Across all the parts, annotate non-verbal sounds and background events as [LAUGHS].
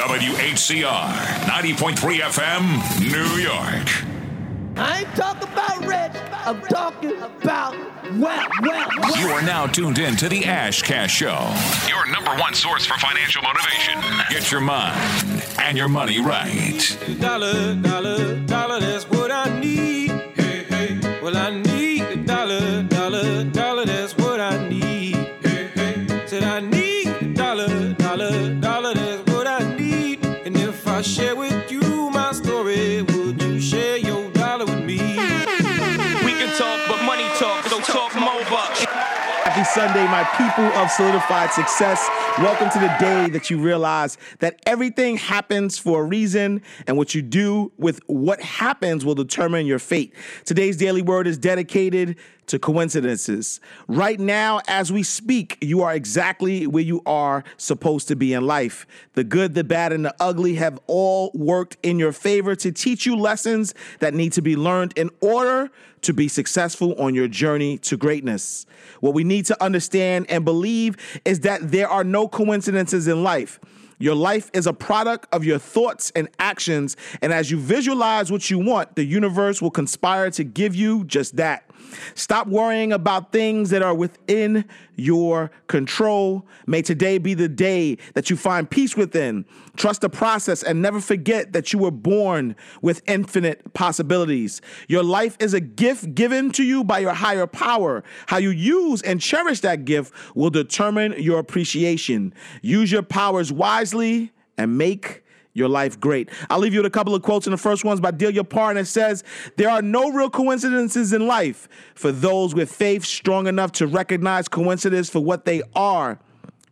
WHCR 90.3 FM, New York. I ain't talking about rich, I'm talking about well, well, well. You are now tuned in to the Ash Cash Show, your number one source for financial motivation. Get your mind and your money right. Dollar, dollar, dollar, that's what I need. Hey, hey. Well, I need Sunday, my people of solidified success. Welcome to the day that you realize that everything happens for a reason, and what you do with what happens will determine your fate. Today's daily word is dedicated to coincidences. Right now, as we speak, you are exactly where you are supposed to be in life. The good, the bad, and the ugly have all worked in your favor to teach you lessons that need to be learned in order to be successful on your journey to greatness. What we need to understand and believe is that there are no coincidences in life. Your life is a product of your thoughts and actions, and as you visualize what you want, the universe will conspire to give you just that. Stop worrying about things that are within your control. May today be the day that you find peace within. Trust the process and never forget that you were born with infinite possibilities. Your life is a gift given to you by your higher power. How you use and cherish that gift will determine your appreciation. Use your powers wisely and make your life great. I'll leave you with a couple of quotes, and the first one's by Delia Parr, and it says, There are no real coincidences in life for those with faith strong enough to recognize coincidence for what they are.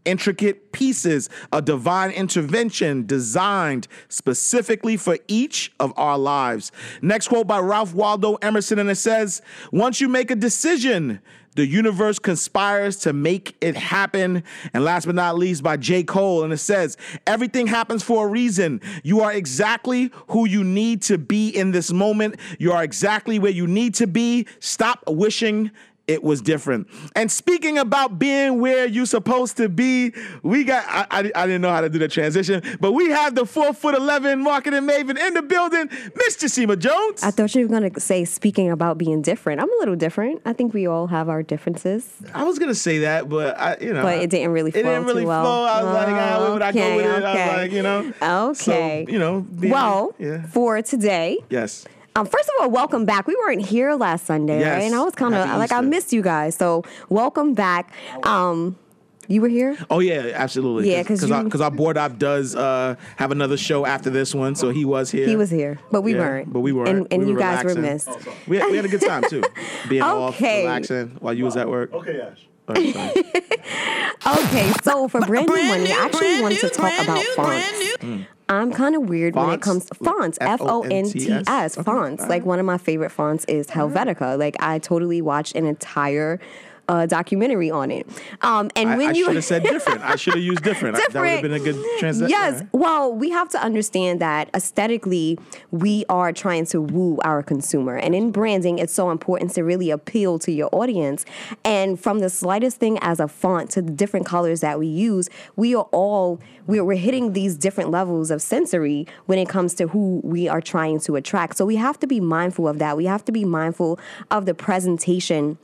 Intricate pieces of divine intervention designed specifically for each of our lives. Next quote by Ralph Waldo Emerson, and it says, Once you make a decision, the universe conspires to make it happen. And last but not least, by J. Cole. And it says, Everything happens for a reason. You are exactly who you need to be in this moment. You are exactly where you need to be. Stop wishing it was different. And speaking about being where you're supposed to be, we got, I, I, I, didn't know how to do the transition, but we have the four foot 11 marketing maven in the building, Miss Jacima Jones. I thought you were going to say, speaking about being different. I'm a little different. I think we all have our differences. I was going to say that, but I, you know. But it didn't really flow It didn't really well. flow. I was like, ah, where would I go with it? I was like, you know. Okay. So, you know. being- Well, yeah. for today, Yes. Um, first of all, welcome back. We weren't here last Sunday, Yes. right? And I was kind of Happy like, I missed you guys. So, welcome back. Um, you were here? Oh yeah, absolutely. Yeah, because our, you- 'cause our board op does uh, have another show after this one, so he was here. He was here, but we Yeah, weren't. but we weren't. And, and We you were guys were relaxing. missed. We had, we had a good time too, being [LAUGHS] off, Okay. relaxing while you was at work. Okay, Ash. All right, sorry. Okay, so for brand new Brand money, new, I actually brand wanted to talk about new, fonts. brand I'm kind of weird when it comes to fonts. F O N T S. F-O-N-T-S? Fonts. Like one of my favorite fonts is Helvetica. Like I totally watched an entire uh, documentary on it. Um, and I, when I you should have said [LAUGHS] different. I should have used different. I- That would have been a good transition. Yes. Well, we have to understand that aesthetically, we are trying to woo our consumer. And in branding, it's so important to really appeal to your audience. And from the slightest thing as a font to the different colors that we use, we are all, we're, we're hitting these different levels of sensory when it comes to who we are trying to attract. So we have to be mindful of that. We have to be mindful of the presentation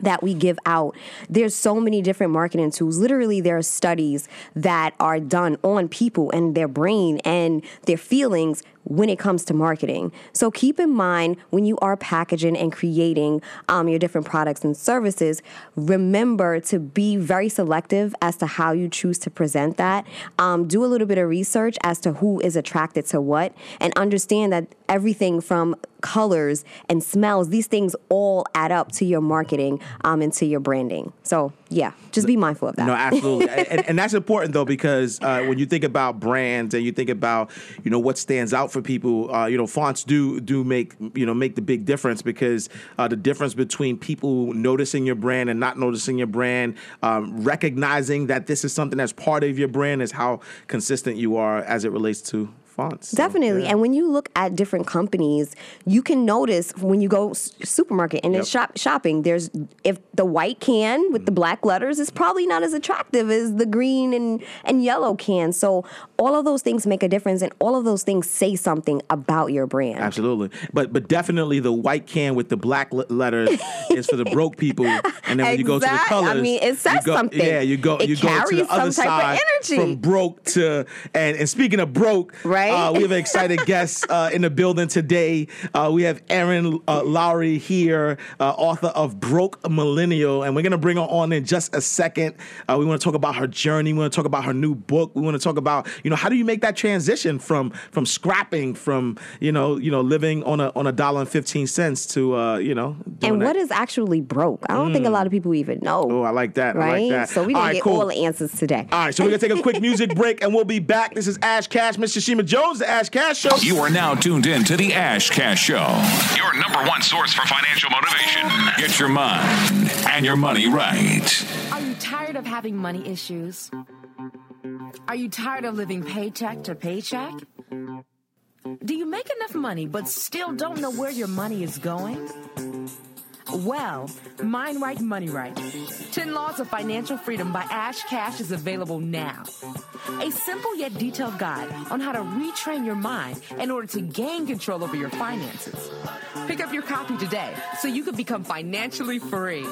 that we give out. There's so many different marketing tools. Literally, there are studies that are done on people and their brain and their feelings when it comes to marketing. So keep in mind when you are packaging and creating um, your different products and services, remember to be very selective as to how you choose to present that. Um, do a little bit of research as to who is attracted to what, and understand that everything from colors and smells, these things all add up to your marketing um, and to your branding. So, yeah, just be mindful of that. No, absolutely, [LAUGHS] and, and that's important though because uh, when you think about brands and you think about you know what stands out for people, uh, you know fonts do do make you know make the big difference because uh, the difference between people noticing your brand and not noticing your brand, um, recognizing that this is something that's part of your brand, is how consistent you are as it relates to fonts. So, Definitely. yeah. And when you look at different companies, you can notice when you go s- supermarket and Yep. it's shop shopping, there's if the white can with the mm-hmm. black letters is probably not as attractive as the green and, and yellow can. So all of those things make a difference and all of those things say something about your brand. Absolutely, but but definitely the white can with the black le- letters [LAUGHS] is for the broke people, and then when you go to the Exact- I mean, it says go, something. Yeah, you go It you go to the other some type of side energy. from broke to and and speaking of broke, Right? Uh, we have an excited [LAUGHS] guest uh, in the building today. Uh, we have Erin uh, Lowry here, uh, author of Broke Millennial, and we're gonna bring her on in just a second. Uh, we want to talk about her journey. We want to talk about her new book. We want to talk about you know how do you make that transition from from scrapping from you know you know living on a on a dollar and fifteen cents to uh, you know and what that. is actually broke? I don't think a lot of people even know. Oh, I like that. I Right? like that. So we All don't right, get cool. all the answers today. All right, so we're gonna take a quick music break and we'll be back. This is Ash Cash, Mr. Shima Jones, the Ash Cash Show. You are now tuned in to the Ash Cash Show, your number one source for financial motivation. Get your mind and your money right. Are you tired of having money issues? Are you tired of living paycheck to paycheck? Do you make enough money but still don't know where your money is going? Well, Mind Right, Money Right. 10 Laws of Financial Freedom by Ash Cash is available now. A simple yet detailed guide on how to retrain your mind in order to gain control over your finances. Pick up your copy today so you can become financially free.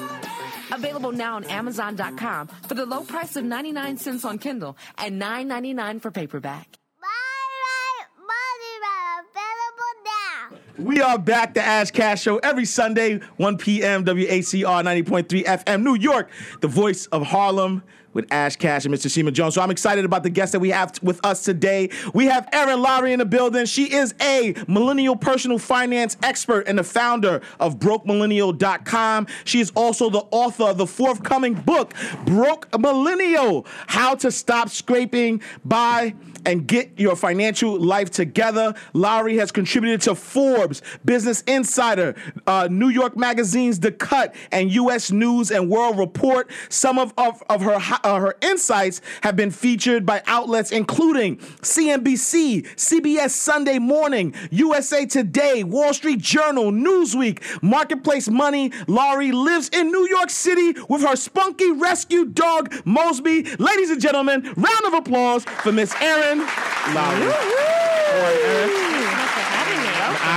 Available now on Amazon.com for the low price of 99 cents on Kindle and $9.99 for paperback. We are back to Ash Cash Show every Sunday, 1 p.m. WHCR 90.3 FM, New York, the voice of Harlem with Ash Cash and Mr. Shima Jones. So I'm excited about the guests that we have with us today. We have Erin Lowry in the building. She is a millennial personal finance expert and the founder of BrokeMillennial.com. She is also the author of the forthcoming book, Broke Millennial How to Stop Scraping by and get your financial life together. Lowry has contributed to Forbes, Business Insider, uh, New York Magazine's The Cut, and U.S. News and World Report. Some of, of, of her, uh, her insights have been featured by outlets including CNBC, CBS Sunday Morning, USA Today, Wall Street Journal, Newsweek, Marketplace Money. Lowry lives in New York City with her spunky rescue dog, Mosby. Ladies and gentlemen, round of applause for Miss Erin Lowry. All right, Erin.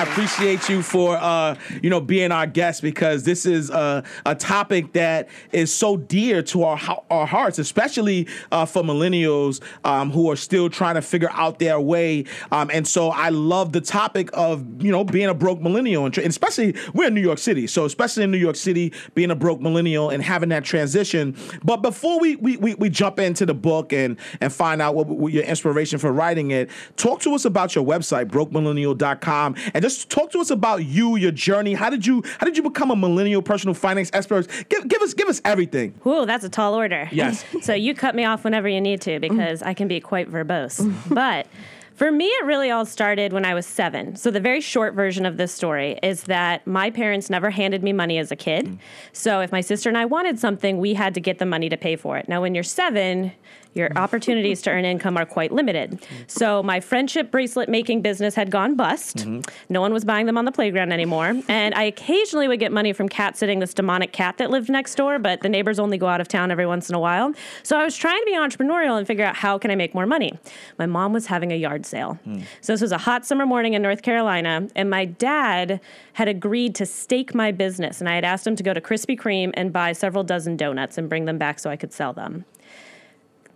Appreciate you for uh, you know being our guest because this is uh, a topic that is so dear to our our hearts, especially uh, for millennials um, who are still trying to figure out their way. Um, and so I love the topic of you know being a broke millennial, and, tr- and especially we're in New York City, so especially in New York City, being a broke millennial and having that transition. But before we we, we, we jump into the book and and find out what, what your inspiration for writing it, talk to us about your website, brokemillennial.com, and just talk to us about you, your journey. How did you how did you become a millennial personal finance expert? Give, give us give us everything. Ooh, that's a tall order. Yes. [LAUGHS] so you cut me off whenever you need to because I can be quite verbose. [LAUGHS] but for me, it really all started when I was seven. So the very short version of this story is that my parents never handed me money as a kid. Mm. So if my sister and I wanted something, we had to get the money to pay for it. Now, when you're seven, your opportunities to earn income are quite limited. So my friendship bracelet making business had gone bust. Mm-hmm. No one was buying them on the playground anymore. And I occasionally would get money from cat sitting this demonic cat that lived next door, but the neighbors only go out of town every once in a while. So I was trying to be entrepreneurial and figure out how can I make more money. My mom was having a yard sale. Hmm. So this was a hot summer morning in North Carolina, and my dad had agreed to stake my business. And I had asked him to go to Krispy Kreme and buy several dozen donuts and bring them back so I could sell them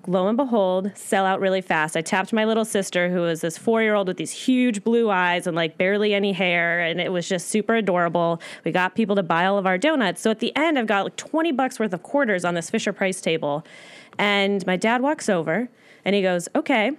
lo and behold, sell out really fast. I tapped my little sister, who was this four year old with these huge blue eyes and like barely any hair, and it was just super adorable. We got people to buy all of our donuts. So at the end, I've got like 20 bucks worth of quarters on this Fisher Price table. And my dad walks over and he goes, Okay.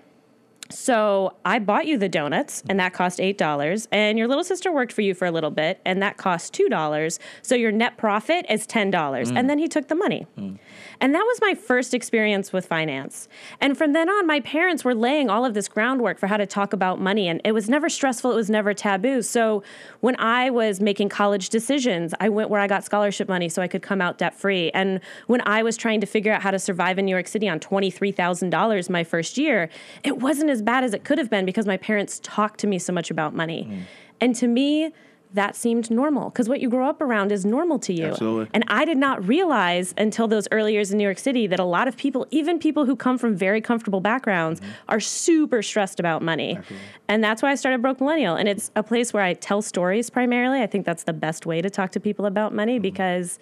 So I bought you the donuts, and that cost eight dollars. And your little sister worked for you for a little bit, and that cost two dollars. So your net profit is ten dollars. And mm. then he took the money. Mm. And that was my first experience with finance. And from then on, my parents were laying all of this groundwork for how to talk about money. And it was never stressful, it was never taboo. So when I was making college decisions, I went where I got scholarship money so I could come out debt free. And when I was trying to figure out how to survive in New York City on $23,000 my first year, it wasn't as as bad as it could have been because my parents talked to me so much about money. Mm. And to me, that seemed normal because what you grow up around is normal to you. Absolutely. And I did not realize until those early years in New York City that a lot of people, even people who come from very comfortable backgrounds, mm-hmm. are super stressed about money. Absolutely. And that's why I started Broke Millennial. And it's a place where I tell stories primarily. I think that's the best way to talk to people about money mm-hmm. because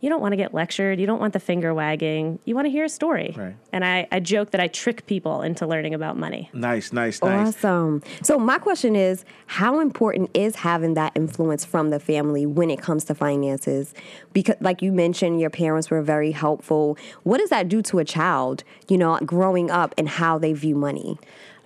you don't want to get lectured. You don't want the finger wagging. You want to hear a story. Right. And I, I joke that I trick people into learning about money. Nice, nice, nice. Awesome. So my question is, how important is having that influence from the family when it comes to finances? Because like you mentioned, your parents were very helpful. What does that do to a child, you know, growing up and how they view money?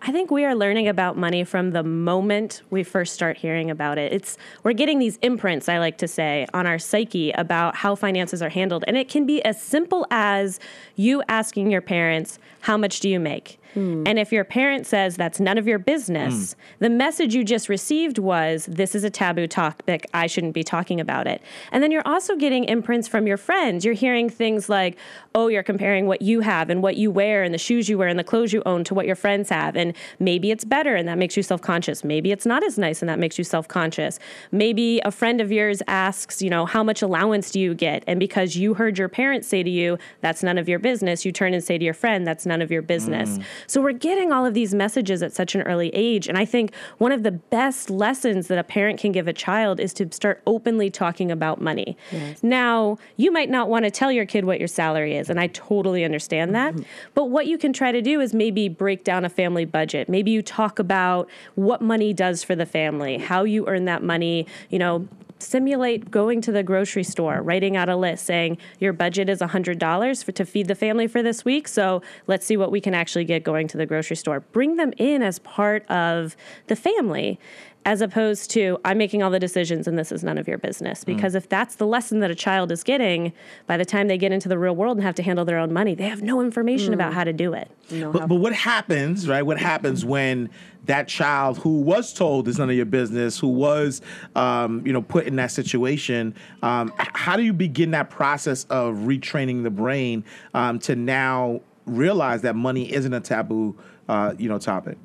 I think we are learning about money from the moment we first start hearing about it. It's we're getting these imprints, I like to say, on our psyche about how finances are handled. And it can be as simple as you asking your parents, "How much do you make?" Hmm. And if your parent says that's none of your business, hmm. the message you just received was this is a taboo topic. I shouldn't be talking about it. And then you're also getting imprints from your friends. You're hearing things like, oh, you're comparing what you have and what you wear and the shoes you wear and the clothes you own to what your friends have. And maybe it's better and that makes you self conscious. Maybe it's not as nice and that makes you self conscious. Maybe a friend of yours asks, you know, how much allowance do you get? And because you heard your parents say to you, that's none of your business, you turn and say to your friend, that's none of your business. Hmm. So we're getting all of these messages at such an early age. And I think one of the best lessons that a parent can give a child is to start openly talking about money. Now, you might not want to tell your kid what your salary is, and I totally understand that. Mm-hmm. But what you can try to do is maybe break down a family budget. Maybe you talk about what money does for the family, how you earn that money, you know, simulate going to the grocery store, writing out a list saying your budget is $100 for, to feed the family for this week. So let's see what we can actually get going to the grocery store. Bring them in as part of the family. As opposed to, I'm making all the decisions and this is none of your business. Because if that's the lesson that a child is getting, by the time they get into the real world and have to handle their own money, they have no information about how to do it. But, but what happens, right? What happens when that child who was told is none of your business, who was, um, you know, put in that situation, um, how do you begin that process of retraining the brain um, to now realize that money isn't a taboo, uh, you know, topic?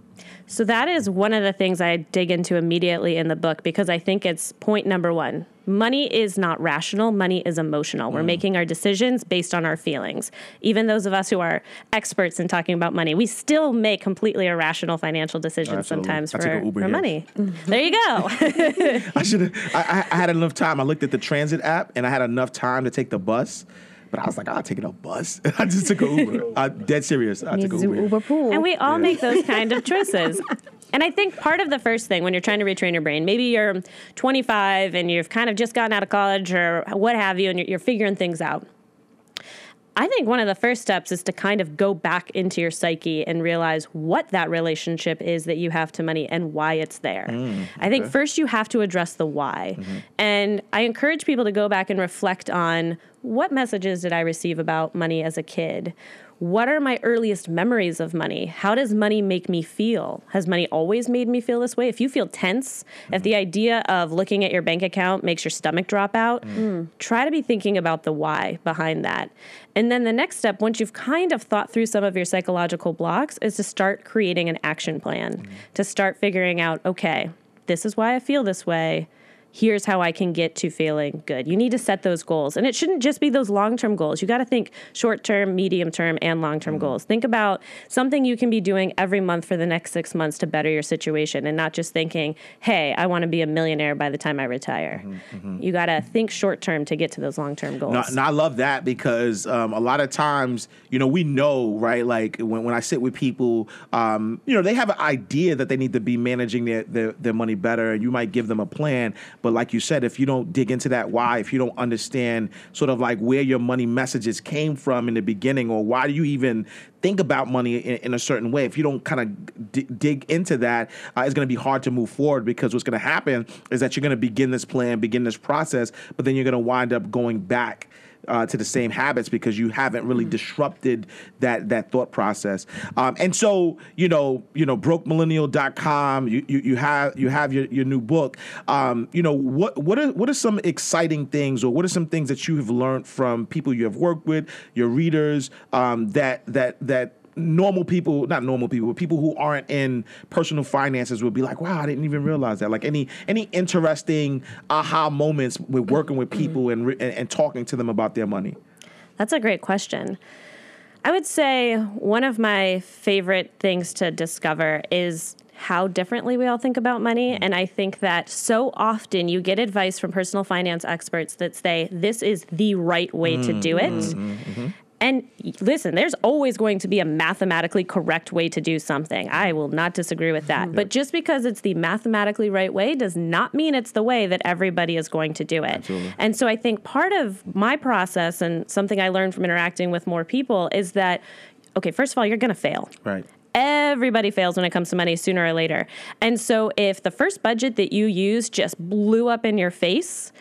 So that is one of the things I dig into immediately in the book because I think it's point number one. Money is not rational, money is emotional. We're mm. making our decisions based on our feelings. Even those of us who are experts in talking about money, we still make completely irrational financial decisions Absolutely. sometimes for, an for money. Mm-hmm. there you go. [LAUGHS] I should have. I, I I had enough time. I looked at the transit app and I had enough time to take the bus. But I was like, oh, I'll take a bus. [LAUGHS] I just took an Uber. [LAUGHS] I, dead serious. I took Needs an to Uber. Uber pool. And we all make those kind of [LAUGHS] choices. And I think part of the first thing when you're trying to retrain your brain, maybe you're 25 and you've kind of just gotten out of college or what have you, and you're, you're figuring things out. I think one of the first steps is to kind of go back into your psyche and realize what that relationship is that you have to money and why it's there. Mm, I think first you have to address the why. Mm-hmm. And I encourage people to go back and reflect on what messages did I receive about money as a kid? What are my earliest memories of money? How does money make me feel? Has money always made me feel this way? If you feel tense, if the idea of looking at your bank account makes your stomach drop out, mm. try to be thinking about the why behind that. And then the next step, once you've kind of thought through some of your psychological blocks, is to start creating an action plan, mm. to start figuring out, okay, this is why I feel this way here's how I can get to feeling good. You need to set those goals. And it shouldn't just be those long term goals. You got to think short term, medium term, and long term goals. Think about something you can be doing every month for the next six months to better your situation and not just thinking, hey, I want to be a millionaire by the time I retire. You got to think short term to get to those long term goals. No, and I love that because um, a lot of times, you know, we know, right? Like when, when I sit with people, um, you know, they have an idea that they need to be managing their, their, their money better, and you might give them a plan. But like you said, if you don't dig into that why, if you don't understand sort of like where your money messages came from in the beginning, or why do you even think about money in, in a certain way, if you don't kind of d- dig into that, uh, it's going to be hard to move forward because what's going to happen is that you're going to begin this plan, begin this process, but then you're going to wind up going back uh, to the same habits because you haven't really disrupted that that thought process. Um, and so, you know, you know, brokemillennial.com, you, you you have you have your, your new book. Um, you know, what what are what are some exciting things or what are some things that you have learned from people you have worked with, your readers, um, that that that normal people, not normal people, but people who aren't in personal finances would be like, "Wow, I didn't even realize that." Like any any interesting aha moments with working with people and and, and talking to them about their money. That's a great question. I would say one of my favorite things to discover is how differently we all think about money. Mm-hmm. And I think that so often you get advice from personal finance experts that say this is the right way to do it. Mm-hmm, mm-hmm, And listen, there's always going to be a mathematically correct way to do something. I will not disagree with that. But just because it's the mathematically right way does not mean it's the way that everybody is going to do it. Absolutely. And so I think part of my process and something I learned from interacting with more people is that, okay, first of all, you're going to fail. Right. Everybody fails when it comes to money sooner or later. And so if the first budget that you use just blew up in your face,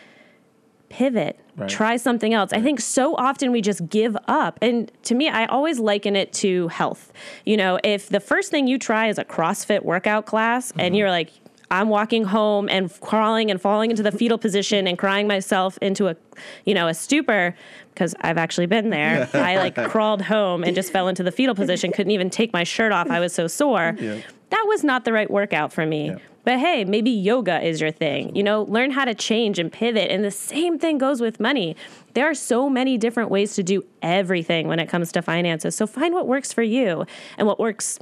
pivot, Right. try something else. I think so often we just give up. And to me, I always liken it to health. You know, if the first thing you try is a CrossFit workout class and mm-hmm. you're like, I'm walking home and crawling and falling into the fetal position and crying myself into a, you know, a stupor because I've actually been there. [LAUGHS] I like crawled home and just fell into the fetal position, couldn't even take my shirt off. I was so sore. That was not the right workout for me. But hey, maybe yoga is your thing. You know, learn how to change and pivot. And the same thing goes with money. There are so many different ways to do everything when it comes to finances. So find what works for you and what works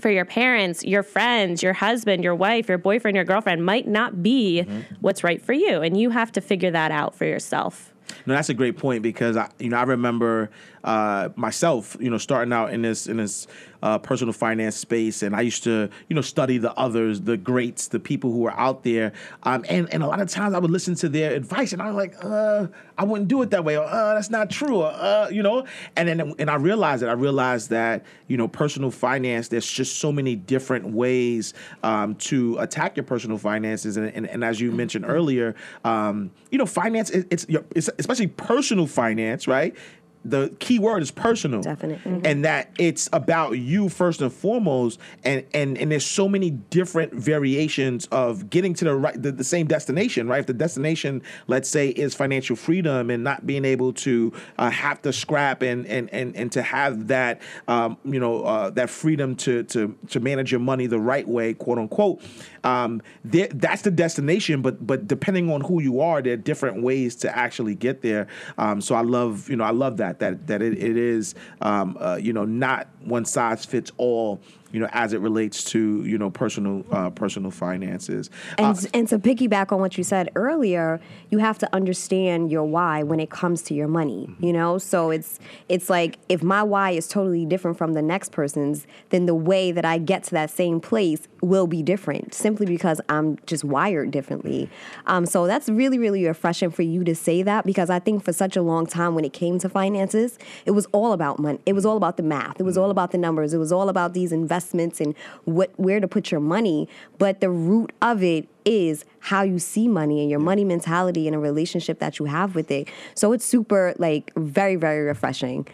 for your parents, your friends, your husband, your wife, your boyfriend, your girlfriend might not be mm-hmm. what's right for you. And you have to figure that out for yourself. No, that's a great point because I, you know, I remember uh, myself, you know, starting out in this in this uh, personal finance space, and I used to, you know, study the others, the greats, the people who are out there, um, and and a lot of times I would listen to their advice, and I was like, uh, I wouldn't do it that way, or uh, that's not true, or uh, you know, and then and I realized that I realized that you know, personal finance, there's just so many different ways um, to attack your personal finances, and and, and as you mentioned earlier, um, you know, finance, it, it's, it's especially personal finance, right? The key word is personal Definite. Mhm. and that it's about you first and foremost and and and there's so many different variations of getting to the right the, the same destination right if the destination let's say is financial freedom and not being able to uh, have to scrap and and and, and to have that um, you know uh, that freedom to to to manage your money the right way quote unquote um, that's the destination but but depending on who you are there are different ways to actually get there. Um, so I love you know I love that that that it, it is um, uh, you know not one size fits all you know as it relates to you know personal uh, personal finances And, Uh, and to piggyback on what you said earlier, you have to understand your why when it comes to your money. You know, so it's it's like if my why is totally different from the next person's, then the way that I get to that same place will be different, simply because I'm just wired differently. Um, so that's really really refreshing for you to say that because I think for such a long time when it came to finances, it was all about money. It was all about the math. It was all about the numbers. It was all about these investments and what where to put your money. But the root of it is how you see money and your money mentality and a relationship that you have with it. So it's super like very very refreshing.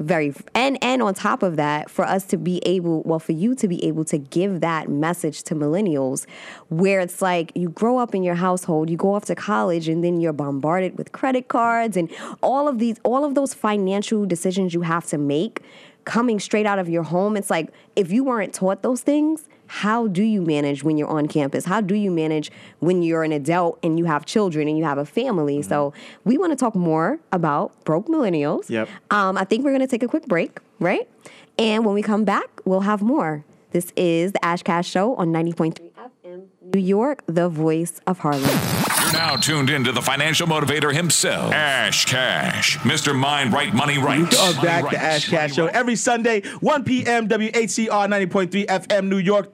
Very and and on top of that, for us to be able, well, for you to be able to give that message to millennials, where it's like you grow up in your household, you go off to college, and then you're bombarded with credit cards and all of these, all of those financial decisions you have to make coming straight out of your home. It's like if you weren't taught those things, how do you manage when you're on campus? How do you manage when you're an adult and you have children and you have a family? So we want to talk more about broke millennials. Yep. Um, I think we're going to take a quick break, right? And when we come back, we'll have more. This is the Ash Cash Show on 90.3 FM, New York, the voice of Harlem. You're now tuned into the financial motivator himself, Ash Cash, Mr. Mind Right Money Right. We are Money back, Right. the Ash Money Cash Show, Right. every Sunday, 1 p.m. WHCR 90.3 FM, New York.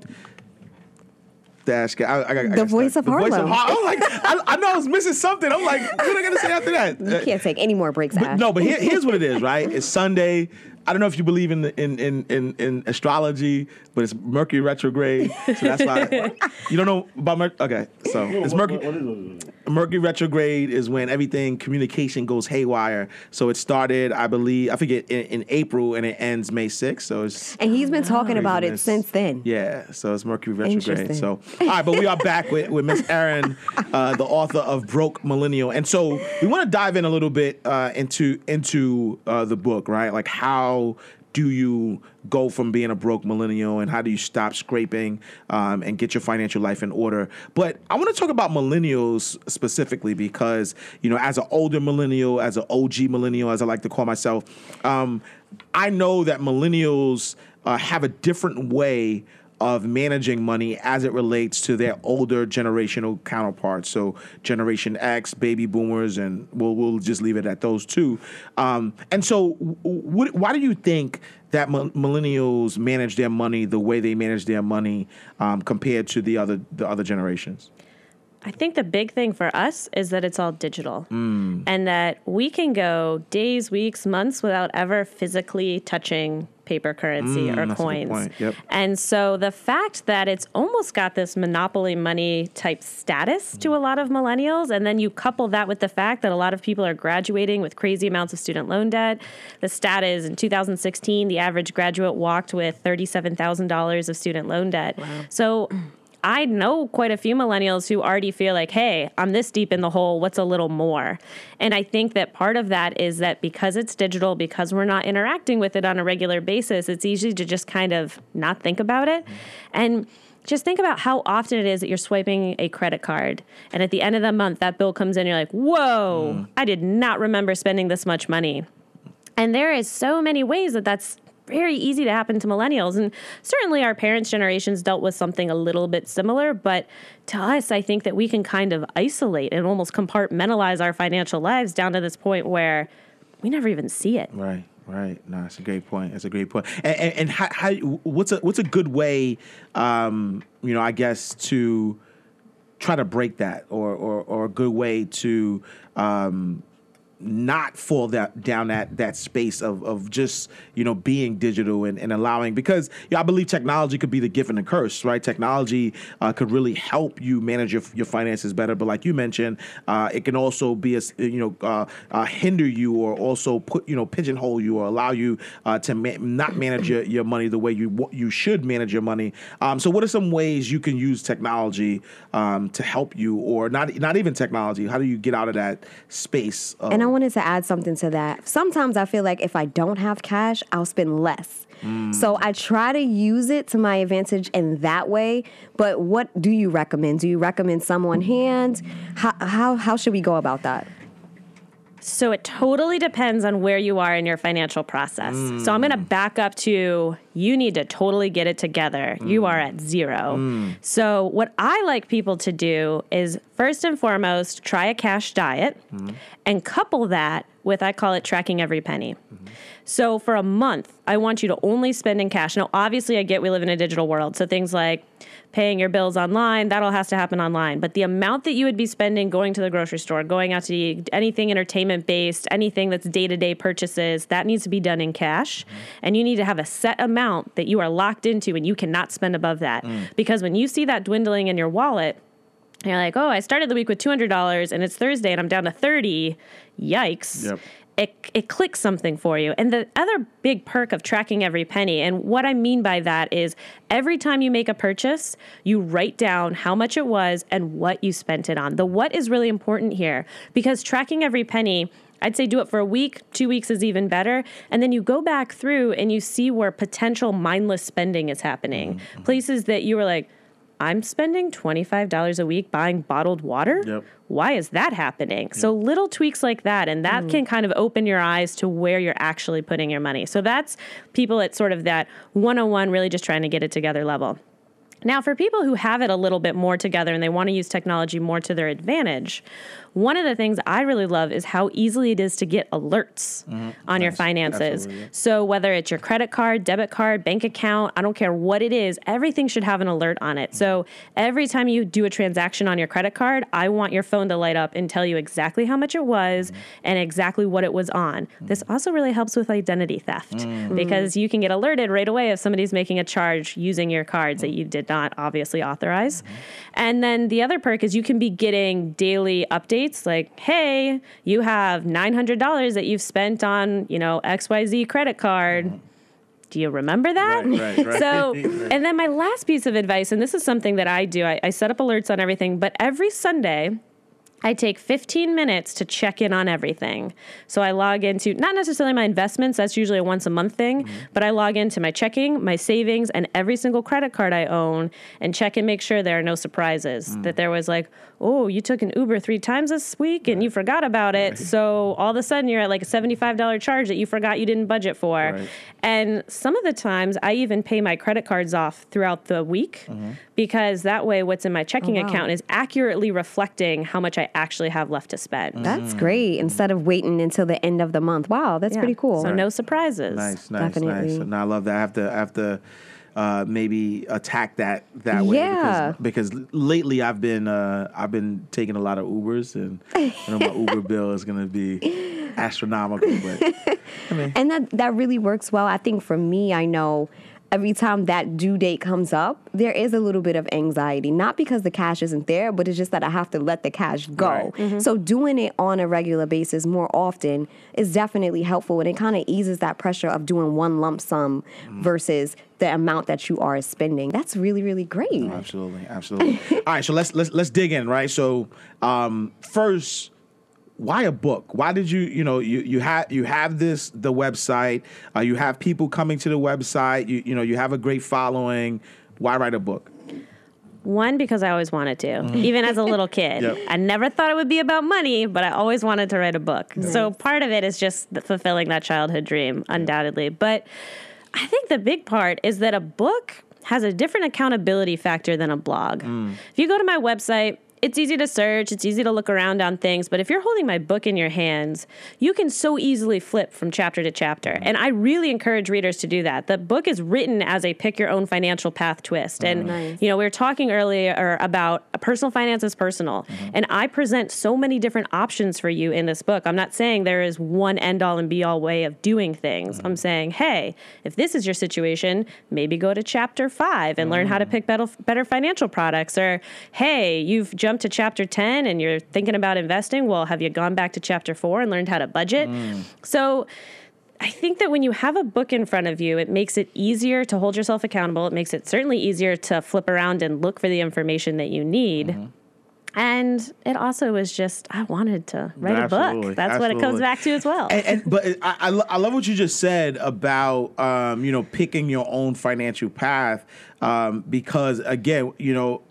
The Ash Cash. I, I, got- I The got voice stuck. of the voice of Harlem. Harlem. I'm like, I, I know I was missing something. I'm like, what am I gonna say after that? You can't take any more breaks, But no, but here, here's what it is, right? It's Sunday. I don't know if you believe in the, in, in in in astrology, but it's Mercury retrograde, so that's why [LAUGHS] you don't know about Mercury. Okay, so it's Mercury. Mercury retrograde is when everything communication goes haywire. So it started, I believe, I forget in, in April and it ends May 6th. So it's And he's been talking about it since then. Yeah, so it's Mercury retrograde. So, all right, but we are back with, with Miss Erin, [LAUGHS] uh, the author of Broke Millennial, and so we want to dive in a little bit uh, into into uh, the book, right? Like how do you go from being a broke millennial and how do you stop scraping um, and get your financial life in order? But I want to talk about millennials specifically because, you know, as an older millennial, as an OG millennial, as I like to call myself, um, I know that millennials uh, have a different way of managing money as it relates to their older generational counterparts. So Generation X, baby boomers, and we'll we'll just leave it at those two. Um, and so, w- w- why do you think that millennials manage their money the way they manage their money um, compared to the other the other generations? I think the big thing for us is that it's all digital and that we can go days, weeks, months without ever physically touching paper currency Mm, or that's a good coins. Yep. And so the fact that it's almost got this monopoly money type status to a lot of millennials, and then you couple that with the fact that a lot of people are graduating with crazy amounts of student loan debt. The stat is in 2016, the average graduate walked with $37,000 of student loan debt. So I know quite a few millennials who already feel like, hey, I'm this deep in the hole. What's a little more? And I think that part of that is that because it's digital, because we're not interacting with it on a regular basis, it's easy to just kind of not think about it. Mm-hmm. And just think about how often it is that you're swiping a credit card. And at the end of the month, that bill comes in, you're like, whoa, mm. I did not remember spending this much money. And there is so many ways that that's very easy to happen to millennials. And certainly our parents' generations dealt with something a little bit similar. But to us, I think that we can kind of isolate and almost compartmentalize our financial lives down to this point where we never even see it. Right, right. No, that's a great point. That's a great point. And, and, and how, how, what's a what's a good way, um, you know, I guess to try to break that, or or, or a good way to um, not fall that down that that space of of just you know being digital and, and allowing because you know, I believe technology could be the gift and the curse, right? Technology uh, could really help you manage your, your finances better, but like you mentioned, uh, it can also be a you know uh, uh, hinder you or also put you know pigeonhole you or allow you uh, to ma- not manage your, your money the way you you should manage your money. Um, so, what are some ways you can use technology um, to help you, or not not even technology? How do you get out of that space? Of, I wanted to add something to that. Sometimes I feel like if I don't have cash, I'll spend less. Mm. So I try to use it to my advantage in that way. But what do you recommend? Do you recommend some on hand? How how, how should we go about that? So it totally depends on where you are in your financial process. So I'm going to mm. back up to you need to totally get it together. You mm. are at zero. Mm. So what I like people to do is first and foremost try a cash diet and couple that with I call it tracking every penny. Mm-hmm. So for a month, I want you to only spend in cash. Now, obviously, I get we live in a digital world. So things like paying your bills online, that all has to happen online. But the amount that you would be spending going to the grocery store, going out to eat, anything entertainment based, anything that's day to day purchases, that needs to be done in cash. Mm-hmm. And you need to have a set amount that you are locked into and you cannot spend above that. Mm. Because when you see that dwindling in your wallet, you're like, oh, I started the week with $200 and it's Thursday and I'm down to 30. Yikes. Yep. It, it clicks something for you. And the other big perk of tracking every penny, and what I mean by that is every time you make a purchase, you write down how much it was and what you spent it on. The what is really important here because tracking every penny, I'd say do it for a week, two weeks is even better. And then you go back through and you see where potential mindless spending is happening. Mm-hmm. Places that you were like, I'm spending $25 a week buying bottled water. Yep. Why is that happening? So little tweaks like that, and that mm. can kind of open your eyes to where you're actually putting your money. So that's people at sort of that 101, really just trying to get it together level. Now, for people who have it a little bit more together and they want to use technology more to their advantage, one of the things I really love is how easily it is to get alerts mm-hmm. on your finances. Absolutely. So, whether it's your credit card, debit card, bank account, I don't care what it is, everything should have an alert on it. So, mm-hmm. every time you do a transaction on your credit card, I want your phone to light up and tell you exactly how much it was mm-hmm. and exactly what it was on. This also really helps with identity theft because you can get alerted right away if somebody's making a charge using your cards that you did not obviously authorize. And then the other perk is you can be getting daily updates like, hey, you have $900 that you've spent on, you know, XYZ credit card. Do you remember that? Right, right, [LAUGHS] right. So, [LAUGHS] and then my last piece of advice, and this is something that I do, I, I set up alerts on everything, but every Sunday, I take 15 minutes to check in on everything. So I log into not necessarily my investments, that's usually a once a month thing, mm-hmm. but I log into my checking, my savings, and every single credit card I own and check and make sure there are no surprises. Mm. That there was like, oh, you took an Uber three times this week and you forgot about it. So all of a sudden you're at like a $75 charge that you forgot you didn't budget for. Right. And some of the times I even pay my credit cards off throughout the week mm-hmm. because that way what's in my checking oh, wow. account is accurately reflecting how much I actually have left to spend. Mm. That's great. Instead of waiting until the end of the month. Wow, that's Yeah. pretty cool. So no surprises. Nice, nice, Definitely. nice. No, I love that. I have to, I have to uh, maybe attack that that way Yeah. because, because lately I've been uh, I've been taking a lot of Ubers and you know my [LAUGHS] Uber bill is gonna be astronomical. But [LAUGHS] And that that really works well. I think for me, I know every time that due date comes up, there is a little bit of anxiety. Not because the cash isn't there, but it's just that I have to let the cash go. So doing it on a regular basis more often is definitely helpful and it kind of eases that pressure of doing one lump sum versus the amount that you are spending. That's really, really great. Absolutely, absolutely. [LAUGHS] All right, so let's let's let's dig in, right? So, um, first, why a book? Why did you you know you you have you have this the website? Uh, you have people coming to the website. You you know you have a great following. Why write a book? One, because I always wanted to, even as a little kid. Yep. I never thought it would be about money, but I always wanted to write a book. So part of it is just fulfilling that childhood dream, undoubtedly. But I think the big part is that a book has a different accountability factor than a blog. If you go to my website, it's easy to search, it's easy to look around on things, but if you're holding my book in your hands, you can so easily flip from chapter to chapter. Mm-hmm. And I really encourage readers to do that. The book is written as a pick your own financial path twist. And mm-hmm. Nice. you know, we were talking earlier about personal finance is personal. Mm-hmm. And I present so many different options for you in this book. I'm not saying there is one end all and be all way of doing things. I'm saying, hey, if this is your situation, maybe go to chapter five and learn how to mm. pick better, better financial products. Or, hey, you've jumped to chapter 10 and you're thinking about investing. Well, have you gone back to chapter four and learned how to budget? So, I think that when you have a book in front of you, it makes it easier to hold yourself accountable. It makes it certainly easier to flip around and look for the information that you need. And it also was just, I wanted to write Absolutely, a book. That's what it comes back to as well. And, and but I, I, lo- I love what you just said about um, you know picking your own financial path um, because again you know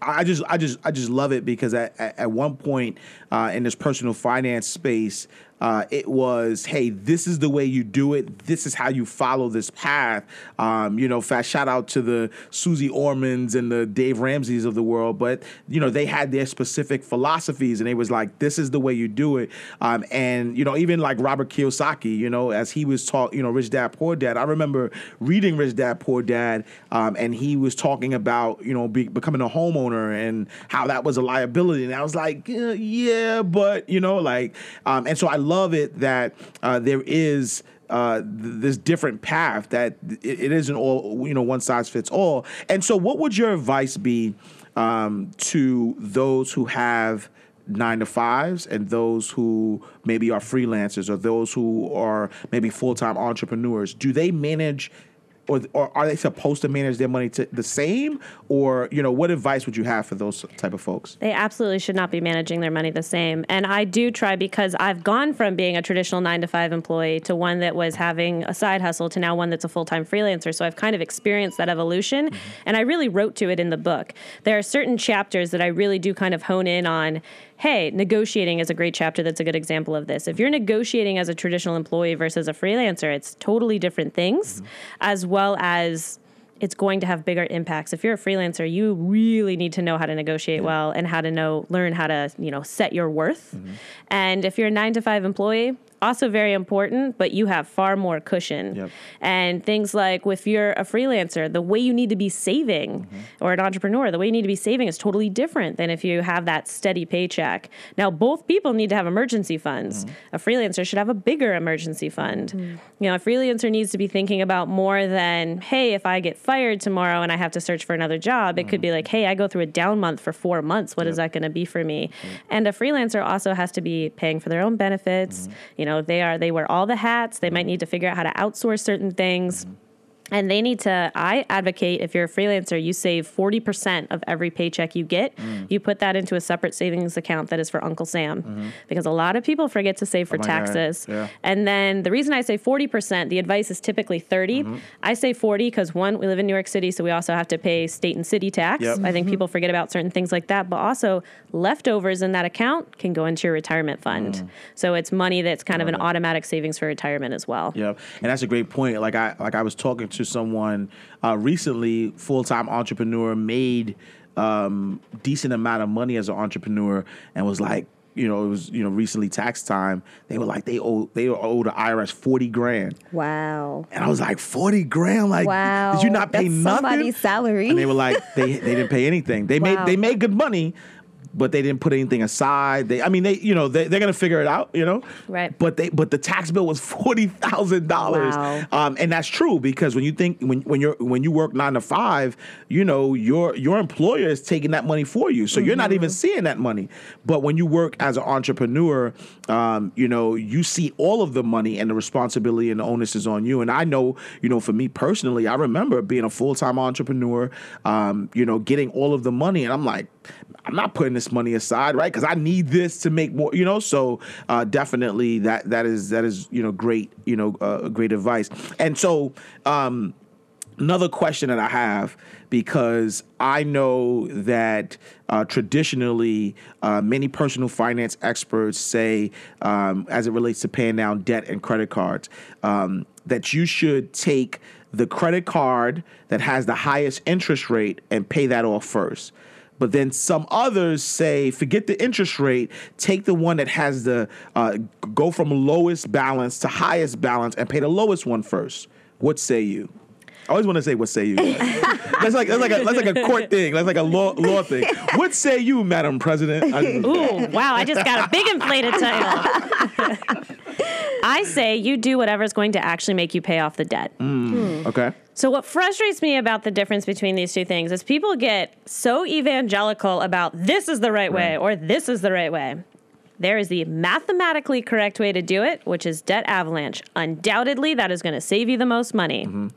I just I just I just love it because at, at, one point uh, in this personal finance space uh, it was hey this is the way you do it. This is how you follow this path. Um, you know fast shout out to the Suze Ormans and the Dave Ramseys of the world but you know they had their specific philosophies and it was like this is the way you do it. Um, and you know even like Robert Kiyosaki you know as he was taught you know Rich Dad Poor Dad I remember reading Rich Dad Poor Dad um, and he was talking about you know be, becoming a homeowner and how that was a liability. And I was like uh, yeah but you know like um, and so I love it that uh, there is uh, th- this different path that it, it isn't all you know one size fits all. And so what would your advice be um, to those who have nine to fives and those who maybe are freelancers or those who are maybe full-time entrepreneurs? Do they manage or, or are they supposed to manage their money to the same or you know what advice would you have for those type of folks They absolutely should not be managing their money the same. And I do try because I've gone from being a traditional nine to five employee to one that was having a side hustle to now one that's a full time freelancer. So I've kind of experienced that evolution. Mm-hmm. And I really wrote to it in the book. There are certain chapters that I really do kind of hone in on. Hey, negotiating is a great chapter that's a good example of this. If you're negotiating as a traditional employee versus a freelancer, it's totally different things, mm-hmm. as well as it's going to have bigger impacts. If you're a freelancer, you really need to know how to negotiate well and how to know learn how to, you know, set your worth. Mm-hmm. And if you're a 9 to 5 employee, also very important, but you have far more cushion. Yep. And things like if you're a freelancer, the way you need to be saving mm-hmm. or an entrepreneur, the way you need to be saving is totally different than if you have that steady paycheck. Now, both people need to have emergency funds. Mm-hmm. A freelancer should have a bigger emergency fund. Mm-hmm. You know, a freelancer needs to be thinking about more than, hey, if I get fired tomorrow and I have to search for another job, it could be like, hey, I go through a down month for four months. What is that going to be for me? And a freelancer also has to be paying for their own benefits. You know, they are they wear all the hats. They might need to figure out how to outsource certain things. Mm-hmm. And they need to, I advocate if you're a freelancer, you save 40% of every paycheck you get. Mm. You put that into a separate savings account that is for Uncle Sam. Because a lot of people forget to save for Mm-hmm. Oh taxes. Yeah. And then the reason I say 40%, the advice is typically 30. Mm-hmm. I say 40 because one, we live in New York City, so we also have to pay state and city tax. Yep. I think people forget about certain things like that. But also, leftovers in that account can go into your retirement fund. Mm. So it's money that's kind of an automatic savings for retirement as well. Yep, and that's a great point. Like I like I was talking to someone uh, recently, full time entrepreneur, made um, decent amount of money as an entrepreneur, and was like, you know, it was you know recently tax time. They were like they owe they owe the IRS forty grand, Wow. and I was like forty grand. Like, Wow. did you not pay That's nothing? somebody's salary. And they were like they they didn't pay anything. They made they made good money. But they didn't put anything aside. They, I mean, they, you know, they, they're gonna figure it out, you know. Right. But they, but the tax bill was [LAUGHS] forty thousand dollars. Um, and that's true because when you think when when you're when you work nine to five, you know your your employer is taking that money for you, so you're not even seeing that money. But when you work as an entrepreneur, um, you know you see all of the money and the responsibility and the onus is on you. And I know, you know, for me personally, I remember being a full time entrepreneur, um, you know, getting all of the money, and I'm like, I'm not putting this money aside, right? Because I need this to make more, you know. So uh, definitely that that is that is you know great, you know, uh, great advice. And so um, another question that I have because I know that uh, traditionally uh, many personal finance experts say, um, as it relates to paying down debt and credit cards, um, that you should take the credit card that has the highest interest rate and pay that off first. But then some others say, forget the interest rate, take the one that has the uh, go from lowest balance to highest balance and pay the lowest one first. What say you? I always want to say, "What say you?" [LAUGHS] that's like that's like a that's like a court thing. That's like a law law thing. What say you, Madam President? I- Ooh, wow, I just got a big inflated title. I say you do whatever's going to actually make you pay off the debt. Mm, hmm. okay. So, what frustrates me about the difference between these two things is people get so evangelical about this is the right way or this is the right way. There is the mathematically correct way to do it, which is debt avalanche. Undoubtedly, that is going to save you the most money. Mm-hmm.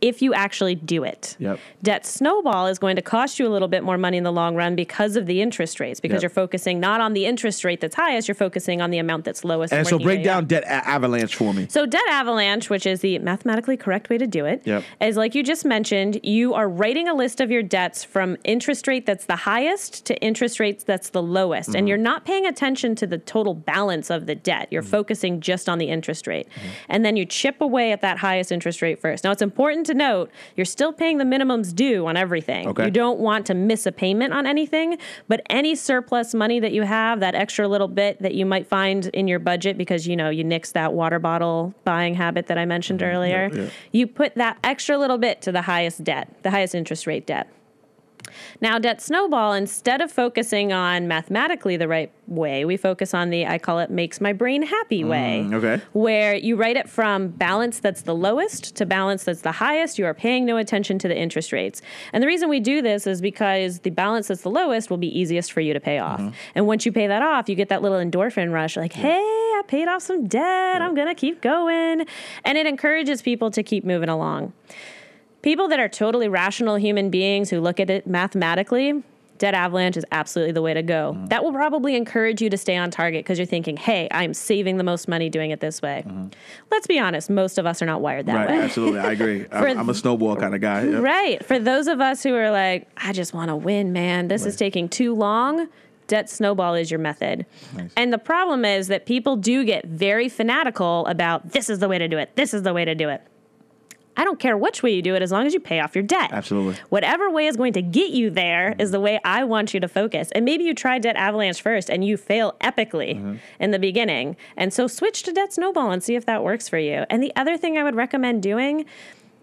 If you actually do it, Yep. debt snowball is going to cost you a little bit more money in the long run because of the interest rates. Because Yep. you're focusing not on the interest rate that's highest, you're focusing on the amount that's lowest. And so break your way up. down debt a- avalanche for me. So debt avalanche, which is the mathematically correct way to do it, is Yep. like you just mentioned, you are writing a list of your debts from interest rate that's the highest to interest rates that's the lowest. Mm-hmm. And you're not paying attention to the total balance of the debt. You're Mm-hmm. focusing just on the interest rate. And then you chip away at that highest interest rate first. Now it's important to note you're still paying the minimums due on everything. Okay. You don't want to miss a payment on anything, but any surplus money that you have, that extra little bit that you might find in your budget because you know you nixed that water bottle buying habit that I mentioned mm-hmm. earlier, yeah. you put that extra little bit to the highest debt, the highest interest rate debt. Now, debt snowball, instead of focusing on mathematically the right way, we focus on the, I call it makes my brain happy way. Mm, okay. Where you write it from balance that's the lowest to balance that's the highest. You are paying no attention to the interest rates. And the reason we do this is because the balance that's the lowest will be easiest for you to pay off. And once you pay that off, you get that little endorphin rush like, hey, I paid off some debt. I'm going to keep going. And it encourages people to keep moving along. People that are totally rational human beings who look at it mathematically, debt avalanche is absolutely the way to go. Mm-hmm. That will probably encourage you to stay on target because you're thinking, hey, I'm saving the most money doing it this way. Let's be honest, most of us are not wired that Mm-hmm. Right. way. Absolutely. I agree. [LAUGHS] I'm, I'm a snowball kind of guy. Yep. Right. For those of us who are like, I just want to win, man, this is taking too long. Debt snowball is your method. And the problem is that people do get very fanatical about this is the way to do it. This is the way to do it. I don't care which way you do it as long as you pay off your debt. Absolutely. Whatever way is going to get you there is the way I want you to focus. And maybe you try debt avalanche first and you fail epically mm-hmm. in the beginning. And so switch to debt snowball and see if that works for you. And the other thing I would recommend doing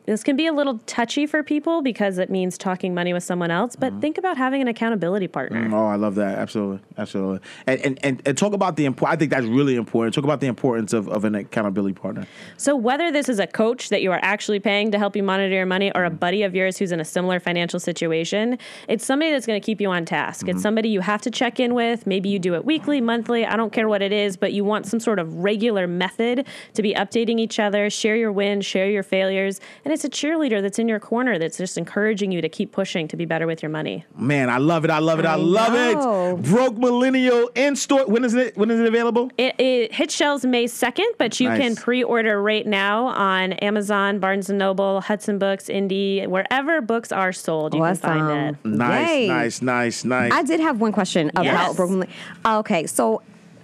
this can be a little touchy for people because it means talking money with someone else, but mm-hmm. think about having an accountability partner. Mm, oh, I love that. Absolutely, absolutely. And and and, and talk about the. I think that's really important. Talk about the importance of, of an accountability partner. So, whether this is a coach that you are actually paying to help you monitor your money or a mm-hmm. buddy of yours who's in a similar financial situation, it's somebody that's going to keep you on task. It's mm-hmm. somebody you have to check in with. Maybe you do it weekly, monthly, I don't care what it is, but you want some sort of regular method to be updating each other, share your wins, share your failures. And it's a cheerleader that's in your corner that's just encouraging you to keep pushing to be better with your money. Man, I love it. I love it. I, I love know. it. Broke Millennial in store. When is it? When is it available? It, it hits shelves May 2nd, but you Nice. can pre-order right now on Amazon, Barnes & Noble, Hudson Books, Indie, wherever books are sold, you can find it. Awesome. Nice, Yay. nice, nice, nice. I did have one question about Yes. broken. Millenn- Okay, so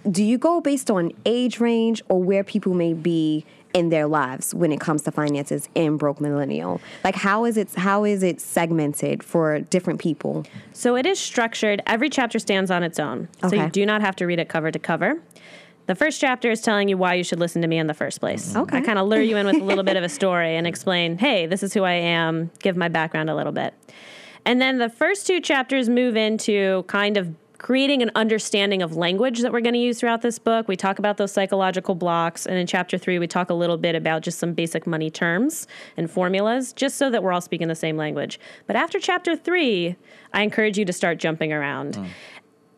do you go based on age range or where people may be in their lives when it comes to finances in broke millennial? Like how is it how is it segmented for different people? So it is structured. Every chapter stands on its own. So you do not have to read it cover to cover. The first chapter is telling you why you should listen to me in the first place. Okay. I kind of lure you in with a little bit of a [LAUGHS] story and explain, hey, this is who I am, give my background a little bit. And then the first two chapters move into kind of creating an understanding of language that we're going to use throughout this book. We talk about those psychological blocks. And in chapter three, we talk a little bit about just some basic money terms and formulas, just so that we're all speaking the same language. But after chapter three, I encourage you to start jumping around hmm.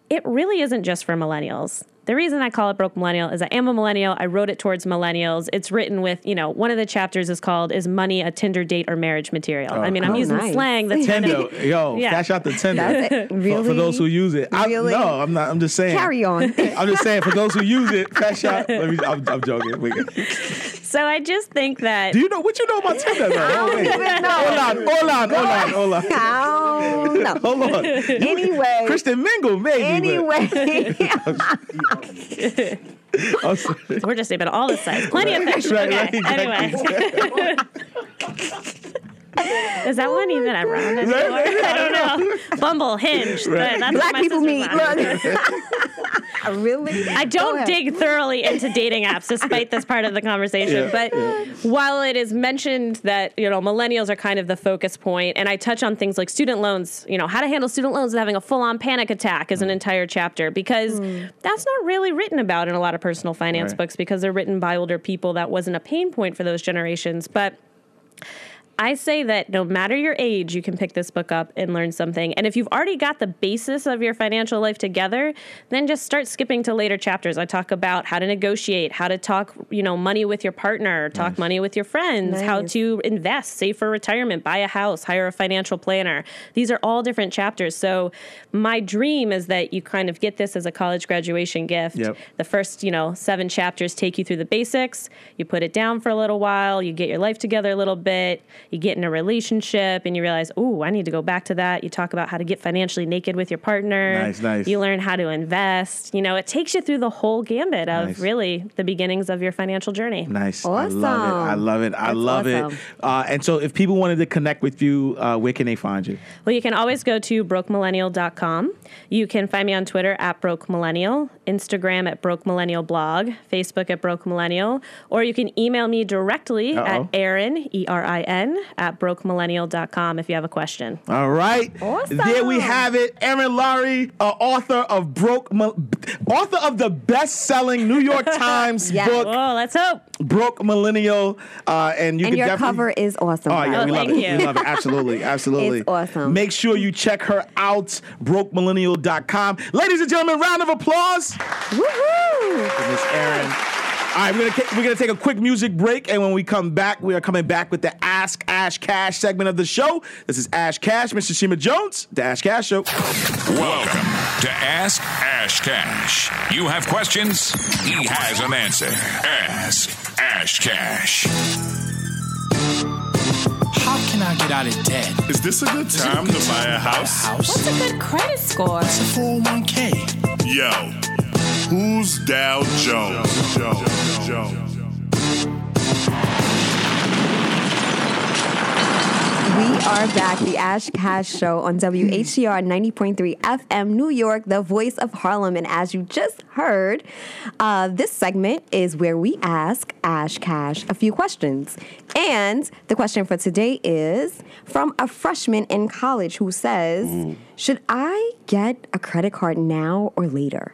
it really isn't just for millennials. The reason I call it Broke Millennial is I am a millennial. I wrote it towards millennials. It's written with, you know, one of the chapters is called Is Money a Tinder Date or Marriage Material? Oh, I mean, I'm Oh, using nice. slang that's kind Tinder, [LAUGHS] yo, Yeah. cash out the Tinder. That's it. For- For, those who use it. I, Really? No, I'm not. I'm just saying. Carry on. I'm just saying for those who use it, cash out. [LAUGHS] Let me, I'm, I'm joking. Wait. So I just think that Do you know what you know about Tinder? Though? Oh, wait. Hold on, hold on, hold on, hold on. I don't know. Hold on. Anyway. Christian Mingle, maybe. Anyway, [LAUGHS] [LAUGHS] I'm sorry. we're just naming all the sites. Plenty of fish. Right, okay. right, Anyway. [LAUGHS] [LAUGHS] Is that one oh even around anymore? I don't know. [LAUGHS] Bumble, Hinge. that- that's what black my people meet. on. Look. [LAUGHS] Oh, really? I don't ahead. dig thoroughly into dating apps despite this part of the conversation. Yeah, but while it is mentioned that, you know, millennials are kind of the focus point, and I touch on things like student loans, you know, how to handle student loans and having a full on panic attack is an mm. entire chapter because hmm. that's not really written about in a lot of personal finance Right. books because they're written by older people. That wasn't a pain point for those generations. But I say that no matter your age, you can pick this book up and learn something. And if you've already got the basis of your financial life together, then just start skipping to later chapters. I talk about how to negotiate, how to talk, you know, money with your partner, talk money with your friends, how to invest, save for retirement, buy a house, hire a financial planner. These are all different chapters. So my dream is that you kind of get this as a college graduation gift. Yep. The first, you know, seven chapters take you through the basics. You put it down for a little while. You get your life together a little bit. You get in a relationship and you realize, oh, I need to go back to that. You talk about how to get financially naked with your partner. Nice, nice. You learn how to invest. You know, it takes you through the whole gambit of Nice. really the beginnings of your financial journey. Nice. Awesome. I love it. I love it. I That's love awesome. it. Uh, and so, if people wanted to connect with you, uh, where can they find you? Well, you can always go to brokemillennial.com. You can find me on Twitter at brokemillennial, Instagram at brokemillennialblog, Facebook at brokemillennial, or you can email me directly Uh-oh. at Erin, E R I N, at brokemillennial.com if you have a question. All right. Awesome. There we have it. Erin Lowry, uh, author of Broke, Mil- author of the best-selling New York [LAUGHS] Times Yes. book, Oh, let's hope. Broke Millennial. Uh, and you And can your definitely- cover is awesome. Oh yeah, the we way. love thank it. you. We love it. Absolutely, [LAUGHS] absolutely. It's awesome. Make sure you check her out, brokemillennial.com. Ladies and gentlemen, round of applause Woohoo! for Miss Erin. All right, we're gonna we're gonna take a quick music break, and when we come back, we are coming back with the Ask Ash Cash segment of the show. This is Ash Cash, Mr. Shima Jones, the Ash Cash Show. Welcome to Ask Ash Cash. You have questions, he has an answer. Ask Ash Cash. How can I get out of debt? Is this a good time to buy a house? What's a good credit score? It's a 401k. Yo, who's Dow Jones? Jones, Jones. We are back, the Ash Cash Show on WHCR 90.3 FM New York, the voice of Harlem. And as you just heard, uh, this segment is where we ask Ash Cash a few questions. And the question for today is from a freshman in college who says, Should I get a credit card now or later?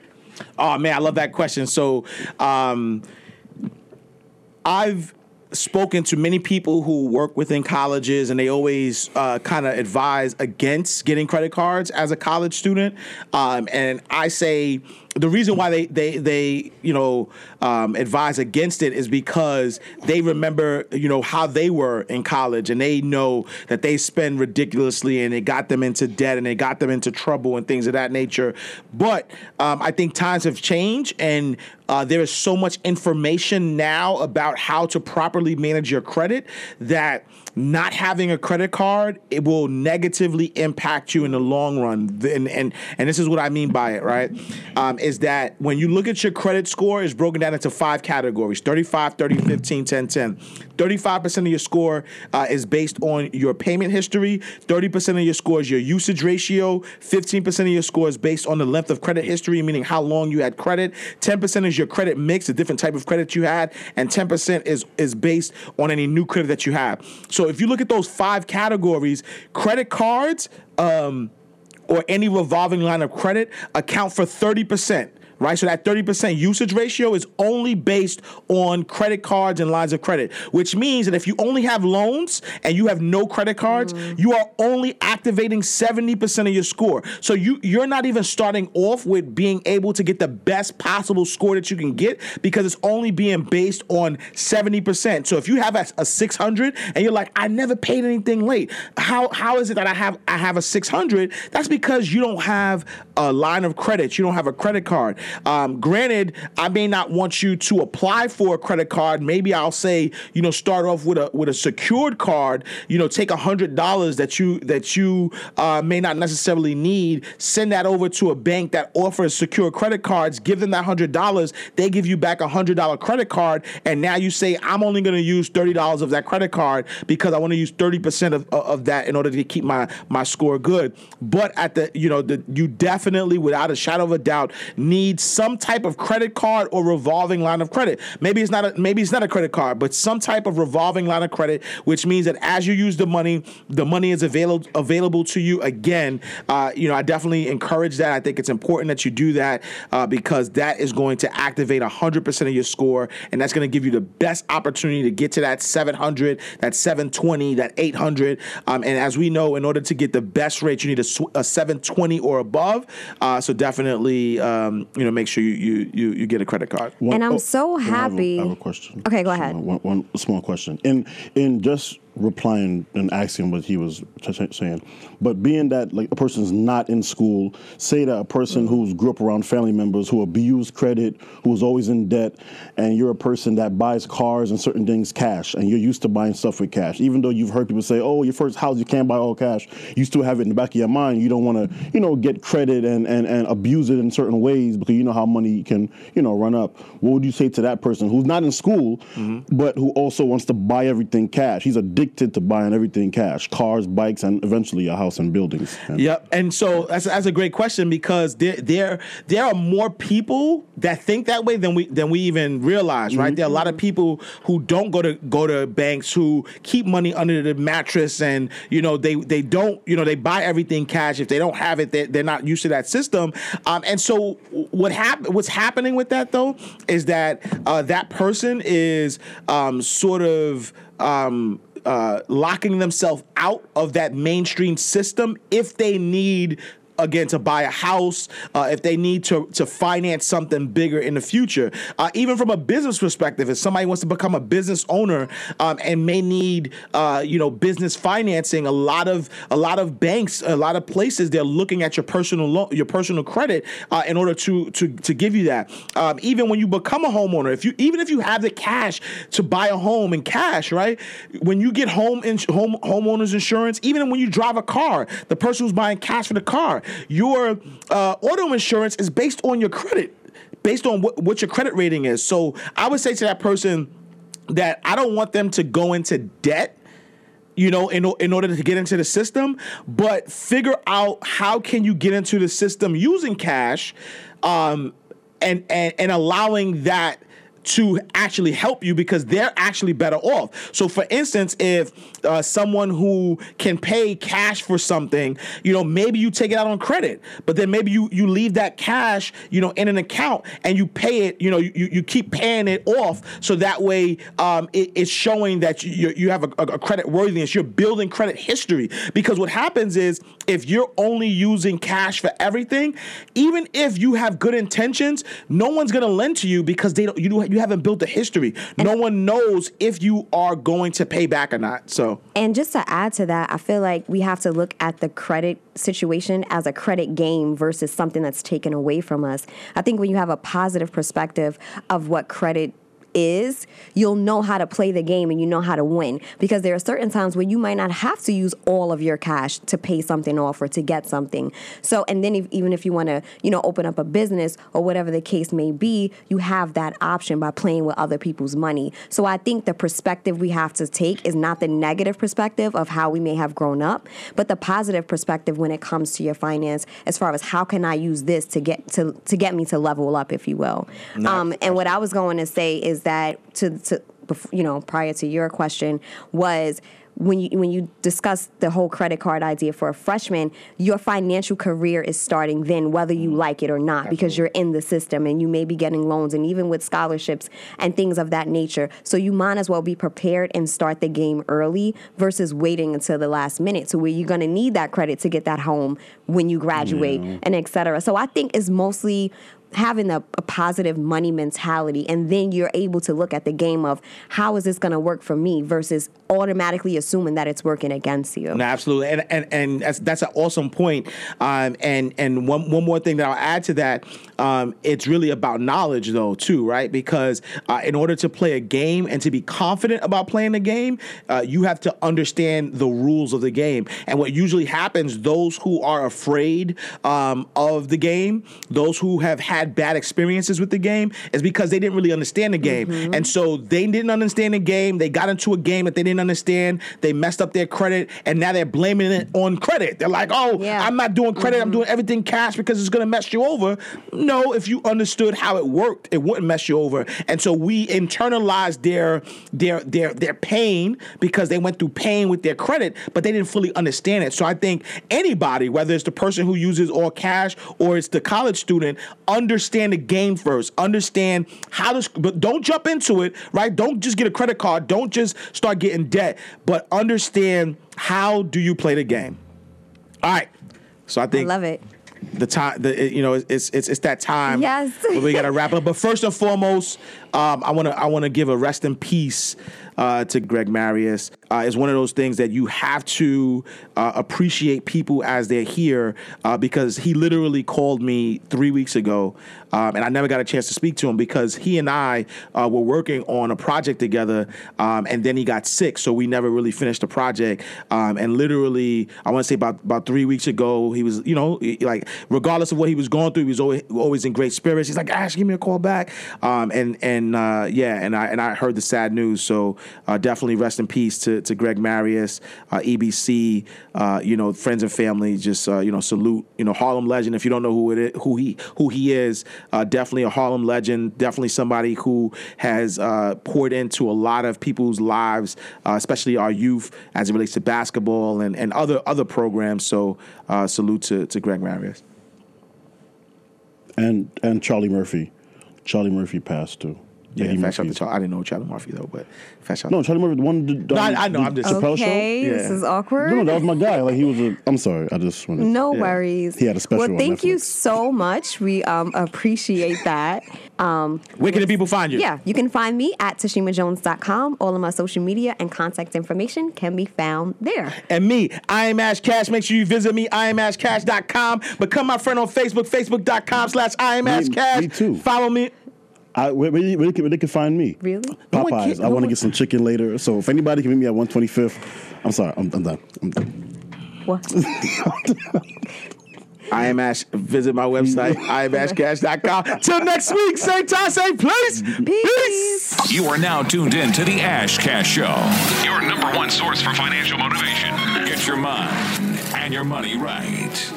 Oh man, I love that question. So, um, I've spoken to many people who work within colleges, and they always uh, kind of advise against getting credit cards as a college student. Um, and I say, the reason why they they they you know um, advise against it is because they remember you know how they were in college and they know that they spend ridiculously and it got them into debt and it got them into trouble and things of that nature. But um, I think times have changed and uh, there is so much information now about how to properly manage your credit that not having a credit card it will negatively impact you in the long run. And and, and this is what i mean by it right? Um, is that when you look at your credit score it's broken down into five categories. 35 30 15 10 10 35% of your score uh, is based on your payment history. 30% of your score is your usage ratio. 15% of your score is based on the length of credit history meaning how long you had credit. 10% is your credit mix the different type of credit you had. And 10% is is based on any new credit that you have. So if you look at those five categories credit cards um, or any revolving line of credit account for 30% right? So that 30% usage ratio is only based on credit cards and lines of credit, which means that if you only have loans and you have no credit cards, mm. you are only activating 70% of your score. So you you're not even starting off with being able to get the best possible score that you can get because it's only being based on 70%. So if you have a, a 600 and you're like, I never paid anything late, how how is it that I have I have a 600? That's because you don't have a line of credit, you don't have a credit card. Um, granted, I may not want you to apply for a credit card. Maybe I'll say, you know, start off with a with a secured card. You know, take a hundred dollars that you that you uh, may not necessarily need. Send that over to a bank that offers secure credit cards. Give them that hundred dollars. They give you back a hundred dollar credit card, and now you say, I'm only going to use thirty dollars of that credit card because I want to use thirty percent of of that in order to keep my my score good. But at the you know the you definitely, without a shadow of a doubt, need some type of credit card or revolving line of credit. Maybe it's not a maybe it's not a credit card, but some type of revolving line of credit, which means that as you use the money, the money is available available to you again. Uh, you know, I definitely encourage that. I think it's important that you do that uh, because that is going to activate 100% of your score, and that's going to give you the best opportunity to get to that 700, that 720, that 800. Um, and as we know, in order to get the best rate, you need a, a 720 or above. Uh, so definitely, um, you know, make sure you, you you you get a credit card. And I'm so I have a- happy. I have a question. Okay, go ahead. One, one small question. In in just replying and asking what he was t- t- saying, but being that like a person's not in school, say that a person Mm-hmm. who's grew up around family members who abuse credit, who's always in debt, and you're a person that buys cars and certain things cash, and you're used to buying stuff with cash, even though you've heard people say, "Oh, your first house you can't buy all cash," you still have it in the back of your mind. You don't want to, you know, get credit and, and and abuse it in certain ways because you know how money can, you know, run up. What would you say to that person who's not in school, but who also wants to buy everything cash? He's addicted to buying everything cash, cars, bikes, and eventually a house and buildings. And- Yep, and so that's, that's a great question because there there there are more people that think that way than we than we even realize, right? There are a lot of people who don't go to go to banks who keep money under the mattress, and you know they they don't you know they buy everything cash. If they don't have it, they're, they're not used to that system. Um, and so what hap- what's happening with that though is that uh, that person is um, sort of um, uh, locking themselves out of that mainstream system if they need again to buy a house uh, if they need to to finance something bigger in the future. Uh, even from a business perspective if somebody wants to become a business owner um, and may need uh, you know business financing a lot of a lot of banks a lot of places they're looking at your personal your personal credit uh, in order to to to give you that. Um, even when you become a homeowner if you even if you have the cash to buy a home in cash right? When you get home in, home homeowners insurance even when you drive a car the person who's buying cash for the car your uh, auto insurance is based on your credit based on what, what your credit rating is. So i would say to that person that i don't want them to go into debt you know in, in order to get into the system but figure out how can you get into the system using cash um, and, and and allowing that to actually help you because they're actually better off. So, for instance, if uh, someone who can pay cash for something, you know, maybe you take it out on credit, but then maybe you you leave that cash, you know, in an account and you pay it, you know, you, you keep paying it off, so that way um, it, it's showing that you you have a, a credit worthiness. You're building credit history because what happens is if you're only using cash for everything, even if you have good intentions, no one's gonna lend to you because they don't. You do, you haven't built a history. no one knows if you are going to pay back or not. So And just to add to that, I feel like we have to look at the credit situation as a credit game versus something that's taken away from us. I think when you have a positive perspective of what credit is, you'll know how to play the game and you know how to win. Because there are certain times where you might not have to use all of your cash to pay something off or to get something. So, and then if, even if you want to, you know, open up a business or whatever the case may be, you have that option by playing with other people's money. So I think the perspective we have to take is not the negative perspective of how we may have grown up, but the positive perspective when it comes to your finance as far as how can I use this to get to to get me to level up, if you will. Um, and what I was going to say is that to to you know prior to your question was when you when you discuss the whole credit card idea for a freshman, your financial career is starting then, whether you mm-hmm. like it or not, because you're in the system and you may be getting loans and even with scholarships and things of that nature. So you might as well be prepared and start the game early versus waiting until the last minute to where you're gonna need that credit to get that home when you graduate and et cetera. So I think it's mostly having a, a positive money mentality and then you're able to look at the game of how is this going to work for me versus automatically assuming that it's working against you No, absolutely, and and and that's that's an awesome point. Um, and and one one more thing that I'll add to that, um, it's really about knowledge though too, right? Because uh, in order to play a game and to be confident about playing the game, uh, you have to understand the rules of the game. And what usually happens, those who are afraid um, of the game, those who have had bad experiences with the game, is because they didn't really understand the game, mm-hmm. and so they didn't understand the game. They got into a game that they didn't understand. They messed up their credit, and now they're blaming it on credit. They're like, "Oh, I'm not doing credit. I'm mm-hmm. doing everything cash because it's gonna mess you over." No, if you understood how it worked, it wouldn't mess you over. And so we internalized their their their their pain because they went through pain with their credit, but they didn't fully understand it. So I think anybody, whether it's the person who uses all cash or it's the college student, understand the game first. Understand how to, but don't jump into it, right? Don't just get a credit card. Don't just start getting debt, but understand how do you play the game. All right. So I think love it. the time the you know it's it's it's that time Yes. we got to wrap up but first and foremost um, i want to i want to give a rest in peace uh, to greg marius uh, it's one of those things that you have to uh, appreciate people as they're here uh, because he literally called me three weeks ago um, and i never got a chance to speak to him because he and i uh, were working on a project together um, and then he got sick so we never really finished the project. Um, and literally i want to say about about three weeks ago he was you know like regardless of what he was going through he was always, always in great spirits. He's like ash give me a call back. Um, and and uh, yeah and i and i heard the sad news. So uh, definitely rest in peace to, to greg marius uh, ebc uh, you know friends and family just uh, you know salute you know harlem legend if you don't know who it is, who he who he is uh, definitely a harlem legend definitely somebody who has uh, poured into a lot of people's lives uh, especially our youth as it relates to basketball and, and other other programs so uh, salute to, to greg marius And and Charlie Murphy. Charlie Murphy passed too. Yeah Eddie fast shout to Murphy's- Charlie. i didn't know charlie murphy though but fast shout No, Charlie Murphy, the one. Did, No, I- I know, I'm just- Chappelle Okay, show. this is awkward. No, no, that was my guy. Like he was a. I'm sorry, I just wanted. No yeah. worries. He had a special. Well, on thank you so much. We um, appreciate that. Um, where can the people find you yeah, you can find me at tashimajones.com. All of my social media and contact information can be found there. and me, I am Ash Cash. Make sure you visit me, IamAshCash.com. Become my friend on Facebook, Facebook.com slash I am Ash Me- Cash. me too. Follow me. I, where, where, where, they can, where they can find me? Really? Popeyes. can- I want to get some chicken later. So if anybody can meet me at 125th, I'm sorry. I'm, I'm done. I'm done. What? [LAUGHS] [LAUGHS] I am Ash. Visit my website, [LAUGHS] IamAshCash.com. Till next week, same time, same place. Peace. Peace. You are now tuned in to the Ash Cash Show, your number one source for financial motivation. Get your mind and your money right.